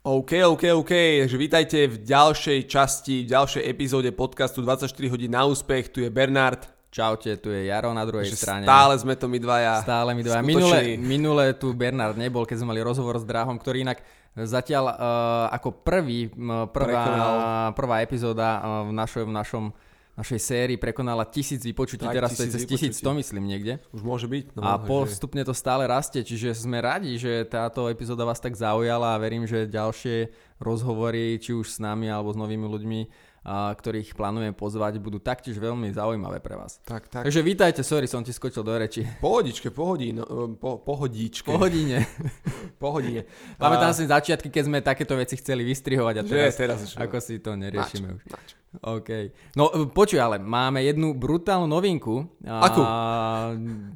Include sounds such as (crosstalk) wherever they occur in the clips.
OK, OK, OK, takže vítajte v ďalšej časti, v ďalšej epizóde podcastu 24 hodín na úspech, tu je Bernard. Čaute, tu je Jaro na druhej Takže strane. stále sme to my dvaja. Stále mi dvaja. Minule, minule tu Bernard nebol, keď sme mali rozhovor s Drahom, ktorý inak zatiaľ uh, ako prvý, prvá, Prekonal. prvá epizóda uh, v, našo, v našom našej sérii prekonala tisíc vypočutí, Tak, teraz to je tisíc cez vypočutí. 1100 myslím niekde. Už môže byť. No, a postupne to stále rastie, čiže sme radi, že táto epizóda vás tak zaujala a verím, že ďalšie rozhovory, či už s nami alebo s novými ľuďmi, ktorých plánujeme pozvať, budú taktiež veľmi zaujímavé pre vás. Tak, tak. Takže vítajte, sorry, som ti skočil do reči. Pohodičke, pohodí, no, eh, po, pohodíčke. Po hodine. (laughs) Pohodine. Pamätám si začiatky, keď sme takéto veci chceli vystrihovať a teraz, teraz ako si to neriešime už. Nač, nač. OK. No počuj, ale máme jednu brutálnu novinku. A, Akú?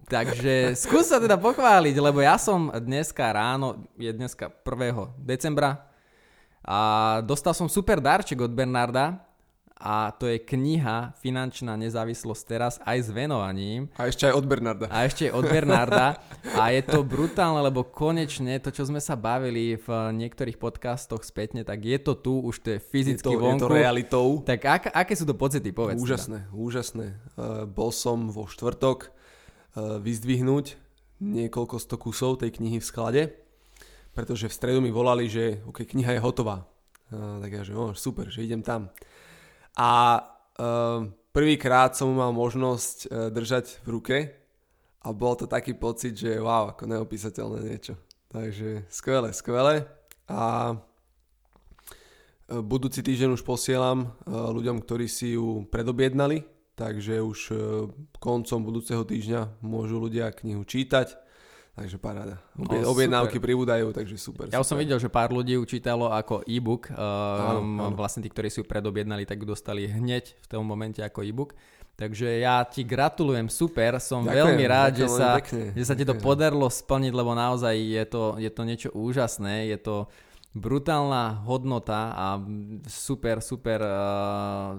Takže skús sa teda pochváliť, lebo ja som dneska ráno, je dneska 1. decembra a dostal som super darček od Bernarda a to je kniha Finančná nezávislosť teraz aj s venovaním A ešte aj od Bernarda. a ešte od Bernarda. A je to brutálne, lebo konečne to, čo sme sa bavili v niektorých podcastoch spätne, tak je to tu, už to je Je fyzicky to, je vonku. to realitou. Tak ak, aké sú to pocity, povedz. teda. Úžasné, úžasné. Uh, bol som vo štvrtok uh, vyzdvihnúť niekoľko sto kusov tej knihy v sklade, pretože v stredu mi volali, že okay, kniha je hotová. Uh, tak ja, že oh, super, že idem tam. A uh, prvýkrát som mal možnosť uh, držať v ruke a bol to taký pocit, že wow, ako neopísateľné niečo. Takže skvelé, skvelé. A E, Budúci týždeň už posielam e, ľuďom, ktorí si ju predobjednali, takže už koncom budúceho týždňa môžu ľudia knihu čítať. Takže paráda. Obie, No, objednávky super. pribúdajú, takže super. Ja už som super. videl, že pár ľudí učítalo ako e-book. Áno, Um, áno. vlastne tí, ktorí si ju predobjednali, tak ju dostali hneď v tom momente ako e-book. Takže ja ti gratulujem, super, som Ďakujem, veľmi rád, že ďakujem sa, veľmi pekne, že sa ti to podarilo splniť, lebo naozaj je to, je to niečo úžasné, je to brutálna hodnota a super, super uh,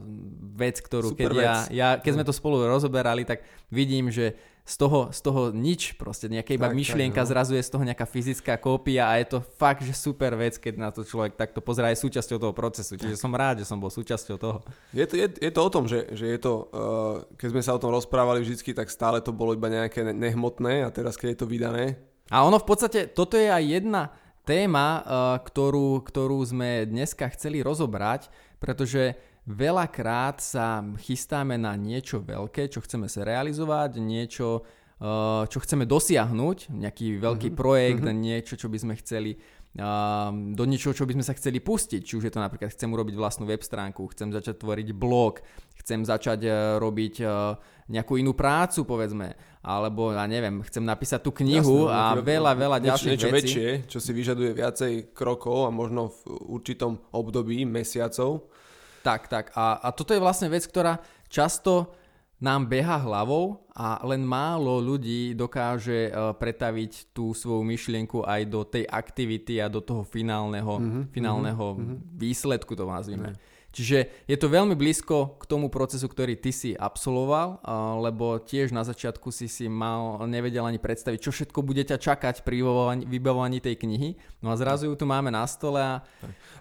vec, ktorú Super keď vec. ja, ja, keď sme to spolu rozoberali, tak vidím, že z toho, z toho nič, proste nejaká iba Tak, tak, myšlienka, no. zrazu je z toho nejaká fyzická kópia a je to fakt, že super vec, keď na to človek takto pozerá aj súčasťou toho procesu. Čiže som rád, že som bol súčasťou toho. Je to, je, je to o tom, že, že je to, uh, keď sme sa o tom rozprávali vždycky, tak stále to bolo iba nejaké ne- nehmotné a teraz keď je to vydané, A ono v podstate, toto je aj jedna téma, uh, ktorú, ktorú sme dneska chceli rozobrať, pretože veľakrát sa chystáme na niečo veľké, čo chceme sa realizovať, niečo, uh, čo chceme dosiahnuť, nejaký veľký mm-hmm. projekt, mm-hmm. niečo, čo by sme chceli do niečoho, čo by sme sa chceli pustiť. Či už je to napríklad, chcem urobiť vlastnú web stránku, chcem začať tvoriť blog, chcem začať uh, robiť uh, nejakú inú prácu, povedzme, alebo ja neviem, chcem napísať tú knihu Jasné, a niečo- veľa, veľa niečo, ďalších niečo vecí. väčšie, čo si vyžaduje viacej krokov a možno v určitom období, mesiacov. Tak, tak. A, a toto je vlastne vec, ktorá často nám beha hlavou a len málo ľudí dokáže uh, pretaviť tú svoju myšlienku aj do tej aktivity a do toho finálneho, mm-hmm, finálneho mm-hmm. výsledku, to nazvime. Čiže je to veľmi blízko k tomu procesu, ktorý ty si absolvoval, uh, lebo tiež na začiatku si si mal, nevedel ani predstaviť, čo všetko bude ťa čakať pri vybavovaní, vybavovaní tej knihy. No a zrazu ju tu máme na stole a,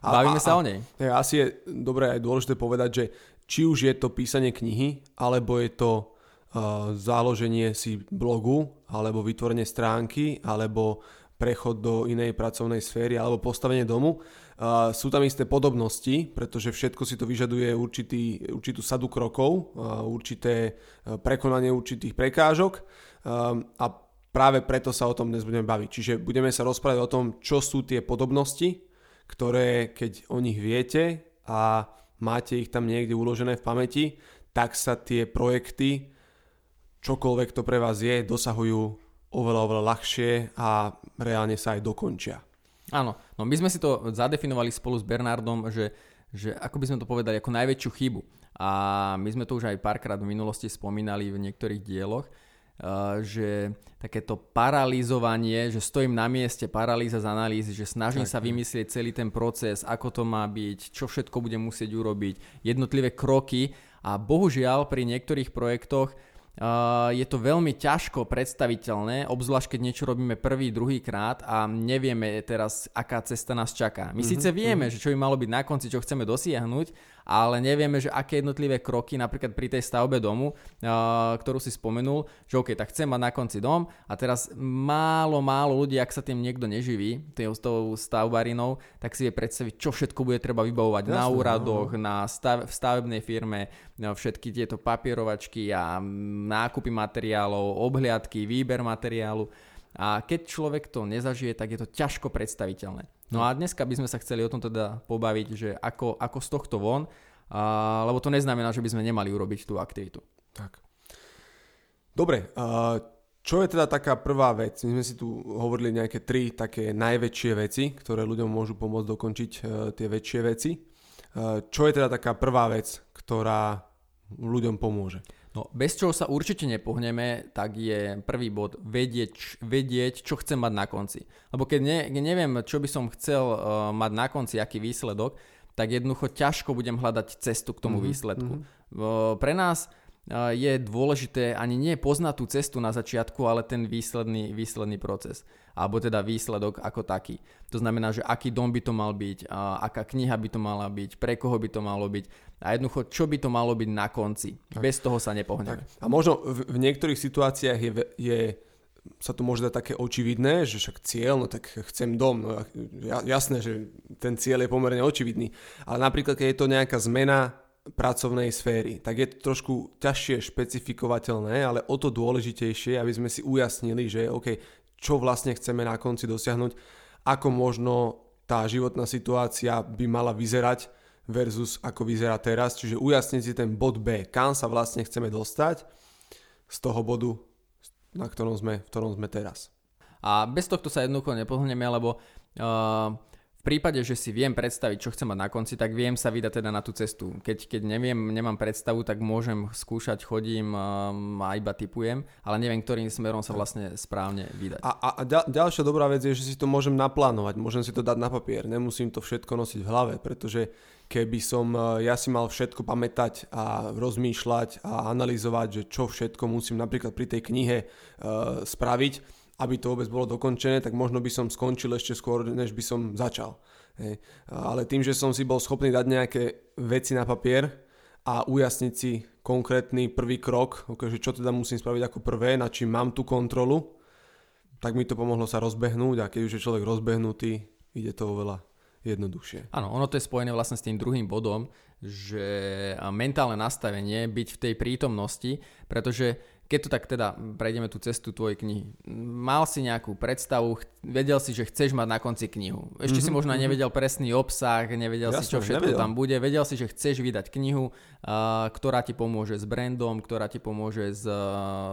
A- bavíme a- sa a- o nej. Je, asi je dobré aj dôležité povedať, že či už je to písanie knihy, alebo je to uh, založenie si blogu, alebo vytvorenie stránky, alebo prechod do inej pracovnej sféry, alebo postavenie domu. Uh, sú tam isté podobnosti, pretože všetko si to vyžaduje určitý, určitú sadu krokov, uh, určité prekonanie určitých prekážok a práve preto sa o tom dnes budeme baviť. Čiže budeme sa rozprávať o tom, čo sú tie podobnosti, ktoré keď o nich viete a máte ich tam niekde uložené v pamäti, tak sa tie projekty, čokoľvek to pre vás je, dosahujú oveľa, oveľa ľahšie a reálne sa aj dokončia. Áno, no my sme si to zadefinovali spolu s Bernardom, že, že ako by sme to povedali, ako najväčšiu chybu. A my sme to už aj párkrát v minulosti spomínali v niektorých dieloch, že takéto paralizovanie, že stojím na mieste, paralýza z analýzy, že snažím tak, sa vymyslieť celý ten proces, ako to má byť, čo všetko budem musieť urobiť, jednotlivé kroky a bohužiaľ pri niektorých projektoch Uh, je to veľmi ťažko predstaviteľné, obzvlášť keď niečo robíme prvý, druhý krát a nevieme teraz, aká cesta nás čaká. My mm-hmm, síce vieme, mm-hmm. že čo by malo byť na konci, čo chceme dosiahnuť, ale nevieme, že aké jednotlivé kroky napríklad pri tej stavbe domu, uh, ktorú si spomenul, že OK, tak chcem mať na konci dom a teraz málo, málo ľudí, ak sa tým niekto neživí, tou stavbarinou, tak si vie predstaviť, čo všetko bude treba vybavovať Jasne, na úradoch, no. na stav, v stavebnej firme, no, všetky tieto papierovačky a nákupy materiálov, obhliadky, výber materiálu. A keď človek to nezažije, tak je to ťažko predstaviteľné. No a dneska by sme sa chceli o tom teda pobaviť, že ako, ako z tohto von, a, lebo to neznamená, že by sme nemali urobiť tú aktivitu. Tak. Dobre, čo je teda taká prvá vec? My sme si tu hovorili nejaké tri také najväčšie veci, ktoré ľuďom môžu pomôcť dokončiť uh, tie väčšie veci. Uh, čo je teda taká prvá vec, ktorá ľuďom pomôže? No, bez čoho sa určite nepohneme, tak je prvý bod vedieť, vedieť čo chcem mať na konci. Lebo keď, ne, neviem, čo by som chcel uh, mať na konci, aký výsledok, tak jednoducho ťažko budem hľadať cestu k tomu mm-hmm. výsledku. Mm-hmm. Uh, pre nás je dôležité ani nie poznať tú cestu na začiatku, ale ten výsledný, výsledný proces alebo teda výsledok ako taký. To znamená, že aký dom by to mal byť, aká kniha by to mala byť, pre koho by to malo byť a jednoducho, čo by to malo byť na konci. Tak. Bez toho sa nepohneme. Tak. A možno v, v niektorých situáciách je, je sa to môže dať také očividné, že však cieľ, no tak chcem dom, no jasné, že ten cieľ je pomerne očividný, ale napríklad keď je to nejaká zmena pracovnej sféry, tak je to trošku ťažšie špecifikovateľné, ale o to dôležitejšie, aby sme si ujasnili, že OK, čo vlastne chceme na konci dosiahnuť, ako možno tá životná situácia by mala vyzerať versus ako vyzerá teraz, čiže ujasniť si ten bod B, kam sa vlastne chceme dostať z toho bodu, na ktorom sme, v ktorom sme teraz. A bez tohto sa jednoducho nepohneme, lebo uh, prípade, že si viem predstaviť, čo chcem mať na konci, tak viem sa vydať teda na tú cestu. Keď, keď neviem, nemám predstavu, tak môžem skúšať, chodím um, a iba typujem, ale neviem, ktorým smerom sa vlastne správne vydať. A, a, ďal, ďalšia dobrá vec je, že si to môžem naplánovať, môžem si to dať na papier, nemusím to všetko nosiť v hlave, pretože keby som uh, ja si mal všetko pamätať a rozmýšľať a analyzovať, že čo všetko musím napríklad pri tej knihe uh, spraviť, aby to vôbec bolo dokončené, tak možno by som skončil ešte skôr, než by som začal. Hej. Ale tým, že som si bol schopný dať nejaké veci na papier a ujasniť si konkrétny prvý krok, že čo teda musím spraviť ako prvé, na čím mám tú kontrolu, tak mi to pomohlo sa rozbehnúť a keď už je človek rozbehnutý, ide to oveľa jednoduchšie. Áno, ono to je spojené vlastne s tým druhým bodom, že mentálne nastavenie, byť v tej prítomnosti, pretože keď to tak teda prejdeme tú cestu tvojej knihy, mal si nejakú predstavu, vedel si, že chceš mať na konci knihu. Ešte mm-hmm. si mhm, možno mhm. nevedel presný obsah, nevedel Jasne, si, čo všetko nevedel. tam bude. Vedel si, že chceš vydať knihu, uh, ktorá ti pomôže s brandom, ktorá ti pomôže s,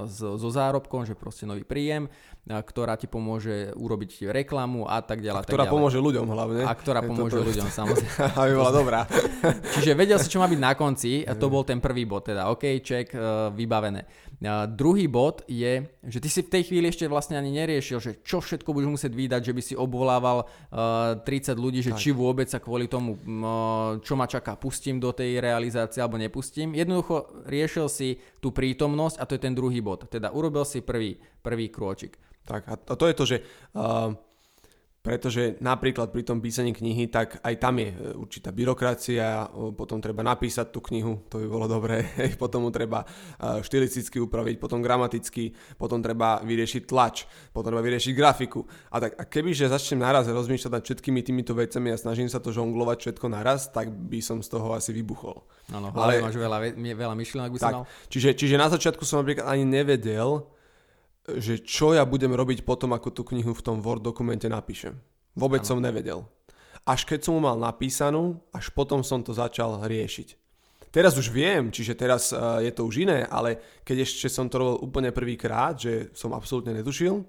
s, so zárobkom, že proste nový príjem, uh, ktorá ti pomôže urobiť reklamu a tak ďalej. A ktorá tak ďalej. pomôže ľuďom hlavne. A ktorá pomôže toto... ľuďom, (laughs) samozrejme. Aby bola dobrá. Čiže vedel si, čo má byť na konci to bol ten prvý bod, teda OK, check, uh, vybavené. Uh, druhý bod je, že ty si v tej chvíli ešte vlastne ani neriešil, že čo všetko budeš musieť vydať, že by si obvolával uh, 30 ľudí, že tak. či vôbec sa kvôli tomu, uh, čo ma čaká, pustím do tej realizácie alebo nepustím. Jednoducho riešil si tú prítomnosť a to je ten druhý bod. Teda urobil si prvý, prvý krôčik. Tak a to je to, že uh, pretože napríklad pri tom písaní knihy, tak aj tam je e, určitá byrokracia, potom treba napísať tú knihu, to by bolo dobré, (laughs) potom ju treba e, štilisticky upraviť, potom gramaticky, potom treba vyriešiť tlač, potom treba vyriešiť grafiku. A tak a kebyže začnem naraz rozmýšľať nad všetkými týmito vecami a snažím sa to žonglovať všetko naraz, tak by som z toho asi vybuchol. Áno, Ale máš veľa, veľa myšlienok by tak, mal. Čiže, čiže na začiatku som napríklad ani nevedel, že čo ja budem robiť potom, ako tú knihu v tom Word dokumente napíšem. Vôbec ano. som nevedel. Až keď som mu mal napísanú, až potom som to začal riešiť. Teraz už viem, čiže teraz uh, je to už iné, ale keď ešte som to robil úplne prvýkrát, že som absolútne netušil,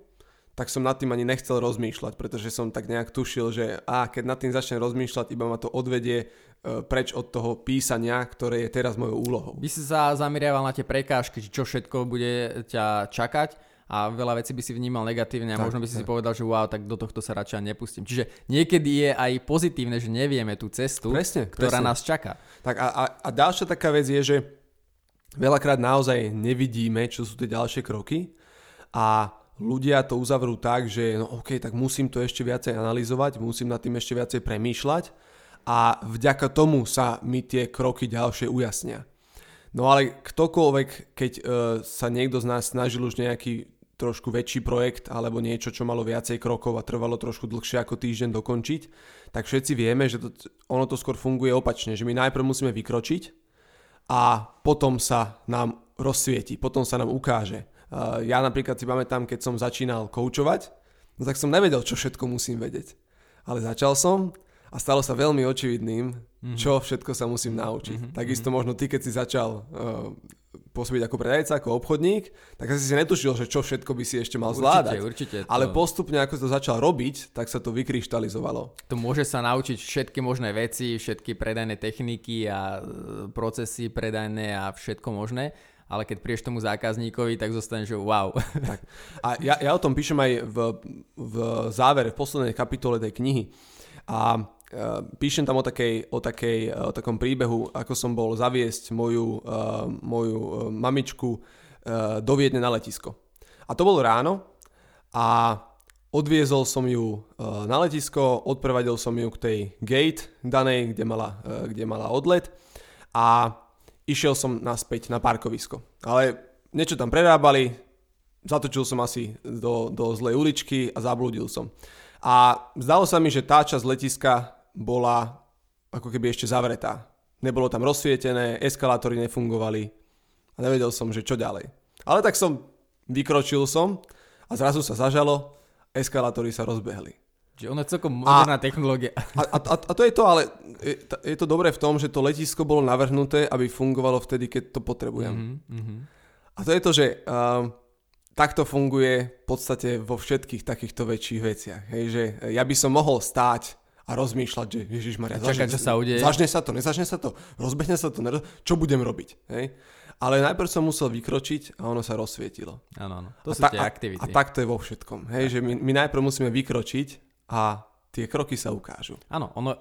tak som nad tým ani nechcel rozmýšľať, pretože som tak nejak tušil, že a keď nad tým začnem rozmýšľať, iba ma to odvedie e, preč od toho písania, ktoré je teraz mojou úlohou. By si sa zameriaval na tie prekážky, čo všetko bude ťa čakať a veľa vecí by si vnímal negatívne a tak, možno by si tak. si povedal, že wow, tak do tohto sa radšej nepustím. Čiže niekedy je aj pozitívne, že nevieme tú cestu, presne, ktorá presne. nás čaká. Tak a, a, a ďalšia taká vec je, že veľakrát naozaj nevidíme, čo sú tie ďalšie kroky a ľudia to uzavrú tak, že no OK, tak musím to ešte viacej analyzovať, musím nad tým ešte viacej premýšľať a vďaka tomu sa mi tie kroky ďalšie ujasnia. No ale ktokoľvek, keď uh, sa niekto z nás snažil už nejaký trošku väčší projekt alebo niečo, čo malo viacej krokov a trvalo trošku dlhšie ako týždeň dokončiť, tak všetci vieme, že to, ono to skôr funguje opačne, že my najprv musíme vykročiť a potom sa nám rozsvieti, potom sa nám ukáže. Uh, ja napríklad si pamätám, keď som začínal koučovať, no tak som nevedel, čo všetko musím vedieť. Ale začal som a stalo sa veľmi očividným, mm-hmm. čo všetko sa musím naučiť. Mm-hmm. Takisto možno ty, keď si začal uh, pôsobiť ako predajca, ako obchodník, tak asi si netušil, že čo všetko by si ešte mal určite, zvládať. Určite, to... Ale postupne, ako to začal robiť, tak sa to vykryštalizovalo. To môže sa naučiť všetky možné veci, všetky predajné techniky a e, procesy predajné a všetko možné ale keď prieš tomu zákazníkovi, tak zostane, že wow. Tak. A ja, ja o tom píšem aj v, v závere, v poslednej kapitole tej knihy. A píšem tam o, takej, o, takej, o takom príbehu, ako som bol zaviesť moju, uh, moju mamičku do Viedne na letisko. A to bolo ráno a odviezol som ju na letisko, odprevadil som ju k tej gate danej, kde mala, kde mala odlet a išiel som naspäť na parkovisko. Ale niečo tam prerábali, zatočil som asi do, do zlej uličky a zablúdil som. A zdalo sa mi, že tá časť letiska bola ako keby ešte zavretá. Nebolo tam rozsvietené, eskalátory nefungovali a nevedel som, že čo ďalej. Ale tak som, vykročil som a zrazu sa zažalo, eskalátory sa rozbehli. Čiže ono je celkom moderná a, technológia. A, a, a, a to je to, ale je, je to dobré v tom, že to letisko bolo navrhnuté, aby fungovalo vtedy, keď to potrebujem. Mm-hmm. A to je to, že uh, takto funguje v podstate vo všetkých takýchto väčších veciach. Hej, že ja by som mohol stáť a rozmýšľať, že Ježiš Maria, zažne, čo sa udeje. Zažne sa to, nezažne sa to, rozbehne sa to, neroz... čo budem robiť. Hej? Ale najprv som musel vykročiť a ono sa rozsvietilo. Áno, áno. To a sú ta, tie aktivity. A, a tak to je vo všetkom. Hej, že my, my najprv musíme vykročiť a tie kroky sa ukážu. Áno, ono uh,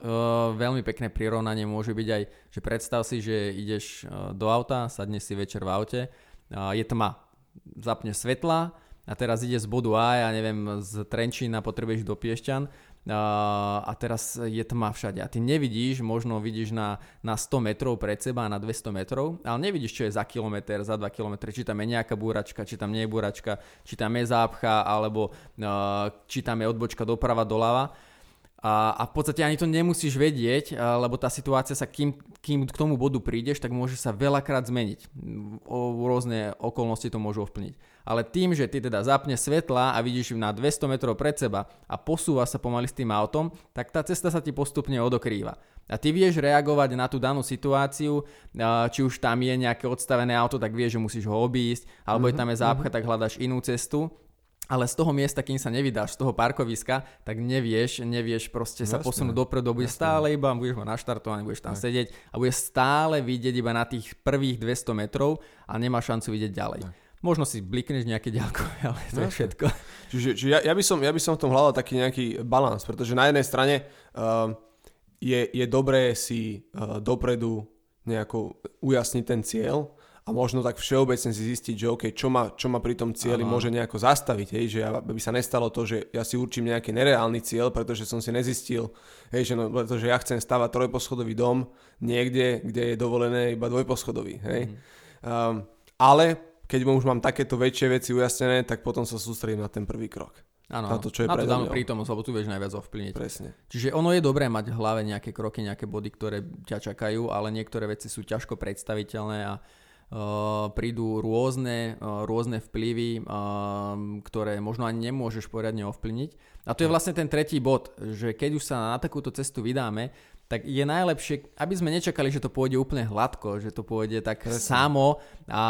veľmi pekné prirovnanie môže byť aj, že predstav si, že ideš uh, do auta, sadneš si večer v aute, uh, je tma, zapne svetla a teraz ide z bodu A, ja neviem, z Trenčína potrebuješ do Piešťan a teraz je tma všade a ty nevidíš, možno vidíš na, na 100 metrov pred seba na 200 metrov, ale nevidíš, čo je za kilometr, za 2 kilometre, či tam je nejaká búračka, či tam nie je búračka, či tam je zápcha, alebo či tam je odbočka doprava, doľava. A, a v podstate ani to nemusíš vedieť, lebo tá situácia sa, kým, kým k tomu bodu prídeš, tak môže sa veľakrát zmeniť. O rôzne okolnosti to môžu ovplyvniť. Ale tým, že ty teda zapne svetla a vidíš na 200 metrov pred seba a posúva sa pomaly s tým autom, tak tá cesta sa ti postupne odokrýva. A ty vieš reagovať na tú danú situáciu, či už tam je nejaké odstavené auto, tak vieš, že musíš ho obísť, alebo mm-hmm, je tam je zápcha, mm-hmm. tak hľadaš inú cestu ale z toho miesta, kým sa nevydáš, z toho parkoviska, tak nevieš, nevieš proste sa posunúť dopredu, budeš stále iba, budeš ho naštartovať, budeš tam tak. sedieť a budeš stále vidieť iba na tých prvých 200 metrov a nemá šancu vidieť ďalej. Tak. Možno si blikneš nejaké ďalkové, (laughs) ale to no, je všetko. Čiže, čiže ja, ja, by som, ja by som v tom hľadal taký nejaký balans, pretože na jednej strane uh, je, je dobré si uh, dopredu nejako ujasniť ten cieľ, a možno tak všeobecne si zistiť, že OK, čo ma, čo ma pri tom cieli Aha. môže nejako zastaviť, hej, že aby sa nestalo to, že ja si určím nejaký nereálny cieľ, pretože som si nezistil, hej, že no, pretože ja chcem stavať trojposchodový dom niekde, kde je dovolené iba dvojposchodový, hej. Mm. Um, ale keď už mám takéto väčšie veci ujasnené, tak potom sa sústredím na ten prvý krok. Áno, na to, čo je na to danú prítomnosť, lebo tu vieš najviac ovplyvniť. Presne. Čiže ono je dobré mať v hlave nejaké kroky, nejaké body, ktoré ťa čakajú, ale niektoré veci sú ťažko predstaviteľné a prídu rôzne, uh, rôzne vplyvy, uh, ktoré možno ani nemôžeš poriadne ovplyvniť. A to je vlastne ten tretí bod, že keď už sa na takúto cestu vydáme, tak je najlepšie, aby sme nečakali, že to pôjde úplne hladko, že to pôjde tak Presne. samo a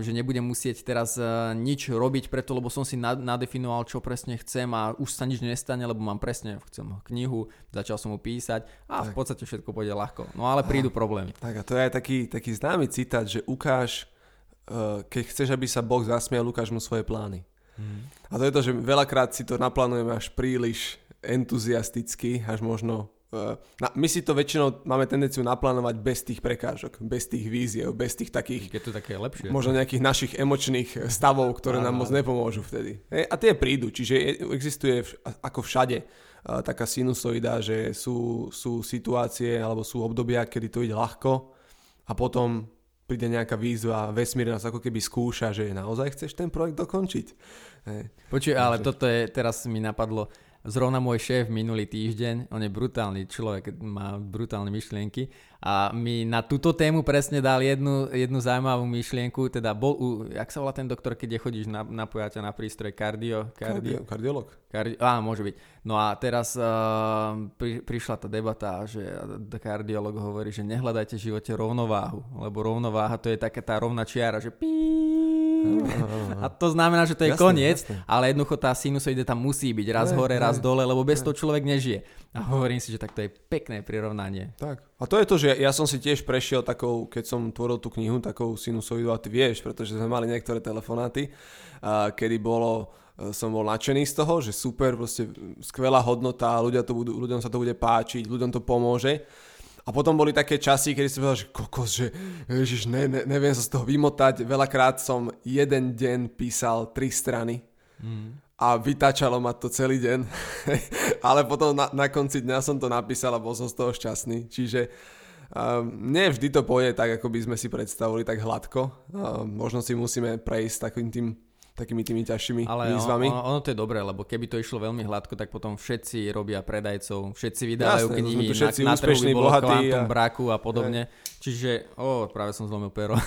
že nebudem musieť teraz uh, nič robiť preto, lebo som si nadefinoval, čo presne chcem a už sa nič nestane, lebo mám presne, chcem knihu, začal som mu písať a tak. v podstate všetko pôjde ľahko. No ale prídu a, problémy. Tak a to je aj taký, taký známy citát, že ukáž, uh, keď chceš, aby sa Boh zasmial, ukáž mu svoje plány. Mm. A to je to, že veľakrát si to naplánujeme až príliš entuziasticky, až možno na, my si to väčšinou máme tendenciu naplánovať bez tých prekážok, bez tých víziev, bez tých takých... Je to také lepšie. Možno nejakých našich emočných stavov, ktoré nám moc nepomôžu vtedy. E, a tie prídu, čiže existuje ako všade uh, taká sinusoida, že sú, sú situácie alebo sú obdobia, kedy to ide ľahko a potom príde nejaká výzva, vesmír nás ako keby skúša, že naozaj chceš ten projekt dokončiť. Počuj, ale toto je, teraz mi napadlo, Zrovna môj šéf minulý týždeň, on je brutálny človek, má brutálne myšlienky a mi na túto tému presne dal jednu, jednu zaujímavú myšlienku, teda bol, u, jak sa volá ten doktor, keď chodíš na, napojať na prístroj, kardio? kardio, kardiolog. Kardi, á, môže byť. No a teraz uh, pri, prišla tá debata, že kardiolog hovorí, že nehľadajte v živote rovnováhu, lebo rovnováha to je taká tá rovná čiara, že pí, a to znamená, že to je jasne, koniec, jasne. ale jednoducho tá sinusoide tam musí byť raz ne, hore, ne, raz dole, lebo bez ne. toho človek nežije. A hovorím si, že tak to je pekné prirovnanie. Tak. A to je to, že ja som si tiež prešiel takou, keď som tvoril tú knihu, takou sinusoidu a ty vieš, pretože sme mali niektoré telefonáty, kedy bolo e, som bol nadšený z toho, že super, proste skvelá hodnota, ľudia to budú, ľuďom sa to bude páčiť, ľuďom to pomôže. A potom boli také časy, kedy som povedal, že kokos, že ježiš, ne, ne, neviem sa z toho vymotať. Veľakrát som jeden deň písal tri strany mm. a vytačalo ma to celý deň. (laughs) Ale potom na, na konci dňa som to napísal a bol som z toho šťastný. Čiže um, nie vždy to pôjde tak, ako by sme si predstavili, tak hladko. Um, možno si musíme prejsť takým tým takými tými ťažšími Ale výzvami. Ono, ono to je dobré, lebo keby to išlo veľmi hladko, tak potom všetci robia predajcov, všetci vydávajú Jasné, knihy, všetci na, na trhu by bolo a... braku a podobne. Ne. Čiže, o, práve som zlomil pero. (laughs)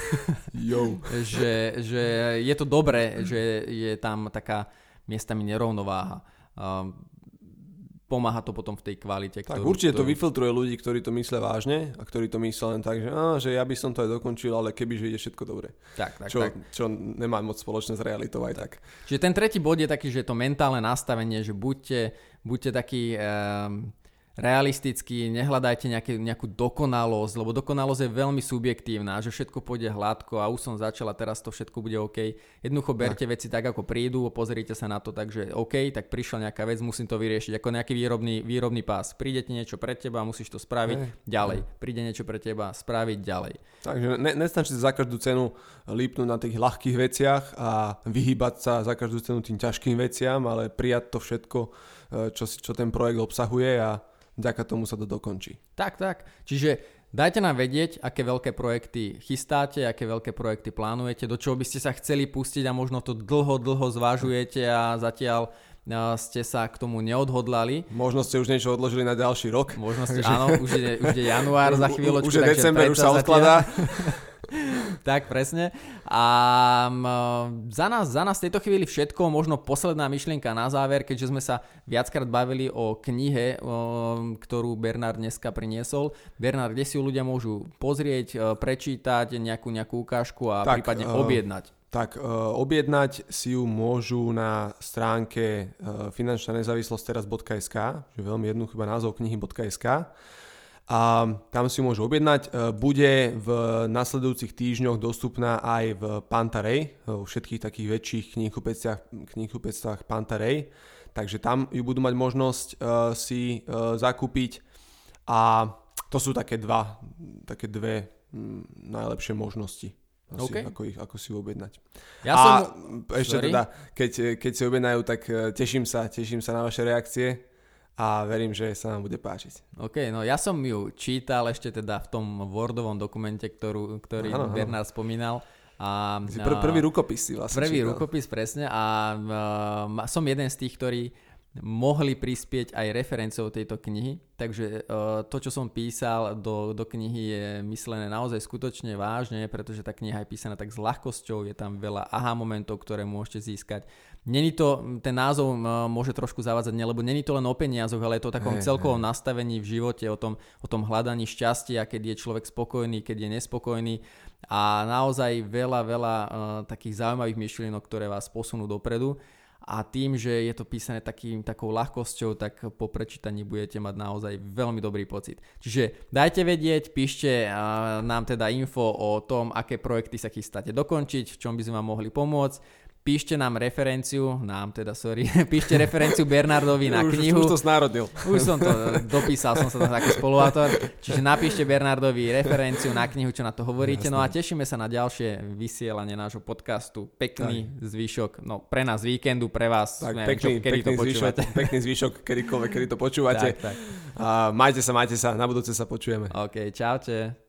Jo. (laughs) že, že je to dobré, že je tam taká miestami nerovnováha. Um, pomáha to potom v tej kvalite. Tak ktorú, určite ktorú... to vyfiltruje ľudí, ktorí to myslia vážne a ktorí to myslia len tak, že, á, že ja by som to aj dokončil, ale keby, že ide všetko dobre. Tak, tak, čo, tak. čo nemá moc spoločné s realitou aj tak. tak. Čiže ten tretí bod je taký, že je to mentálne nastavenie, že buďte, buďte taký... Um, realisticky, nehľadajte nejaké, nejakú dokonalosť, lebo dokonalosť je veľmi subjektívna, že všetko pôjde hladko a už som začala, teraz to všetko bude OK. Jednoducho berte tak. veci tak, ako prídu, pozrite sa na to tak, že OK, tak prišla nejaká vec, musím to vyriešiť, ako nejaký výrobný, výrobný pás. Príde ti niečo pre teba, musíš to spraviť hey. ďalej. Príde niečo pre teba, spraviť ďalej. Takže ne, nestačí za každú cenu lípnúť na tých ľahkých veciach a vyhýbať sa za každú cenu tým ťažkým veciam, ale prijať to všetko, eh, čo, čo ten projekt obsahuje a vďaka tomu sa to dokončí. Tak, tak. Čiže dajte nám vedieť, aké veľké projekty chystáte, aké veľké projekty plánujete, do čoho by ste sa chceli pustiť a možno to dlho, dlho zvážujete a zatiaľ ste sa k tomu neodhodlali. Možno ste už niečo odložili na ďalší rok. Možno ste, áno, už je, už je január za (laughs) chvíľočku. Už je december, už sa odkladá. (laughs) tak, presne. A za nás, za nás v tejto chvíli všetko, možno posledná myšlienka na záver, keďže sme sa viackrát bavili o knihe, ktorú Bernard dneska priniesol. Bernard, kde si ju ľudia môžu pozrieť, e, prečítať nejakú, nejakú ukážku a tak, prípadne objednať? Tak objednať si ju môžu na stránke finančná nezávislosť teraz.sk, že veľmi jednoduchý názov knihy.sk a tam si môžu objednať. E, bude v nasledujúcich týždňoch dostupná aj v Pantarej, e, vo všetkých takých väčších knihkupectvách Pantarej, takže tam ju budú mať možnosť e, si zakúpiť a to sú také dva, také dve najlepšie možnosti. Asi, okay. ako, ich, ako si objednať. Ja a som... ešte Sorry? teda, keď, keď si objednajú, tak teším sa, teším sa na vaše reakcie a verím, že sa nám bude páčiť. OK, no ja som ju čítal ešte teda v tom Wordovom dokumente, ktorú, ktorý ano, Bernard ano. spomínal. A, pr- prvý rukopis si vlastne Prvý čítal. rukopis, presne. A uh, som jeden z tých, ktorí mohli prispieť aj referenciou tejto knihy. Takže uh, to, čo som písal do, do knihy je myslené naozaj skutočne vážne, pretože tá kniha je písaná tak s ľahkosťou, je tam veľa aha momentov, ktoré môžete získať Není to, ten názov môže trošku zavádzať, lebo není to len o peniazoch, ale je to o takom hey, celkovom hey. nastavení v živote, o tom, o tom hľadaní šťastia, keď je človek spokojný, keď je nespokojný a naozaj veľa, veľa uh, takých zaujímavých myšlienok, ktoré vás posunú dopredu a tým, že je to písané takým, takou ľahkosťou, tak po prečítaní budete mať naozaj veľmi dobrý pocit. Čiže dajte vedieť, píšte nám teda info o tom, aké projekty sa chystáte dokončiť, v čom by sme vám mohli pomôcť píšte nám referenciu, nám teda, sorry, (laughs) píšte referenciu Bernardovi na knihu. Už, to snárodnil. Už som to, dopísal som sa tam ako spoluautor. Čiže napíšte Bernardovi referenciu na knihu, čo na to hovoríte. Jasne. No a tešíme sa na ďalšie vysielanie nášho podcastu. Pekný tak. zvyšok, no pre nás víkendu, pre vás, tak, neviem, pekný, čo, kedy pekný to počúvate. Zvyšok, (laughs) pekný zvyšok, kedykoľvek, kedy to počúvate. Tak, tak. A majte sa, majte sa, na budúce sa počujeme. OK, čaute.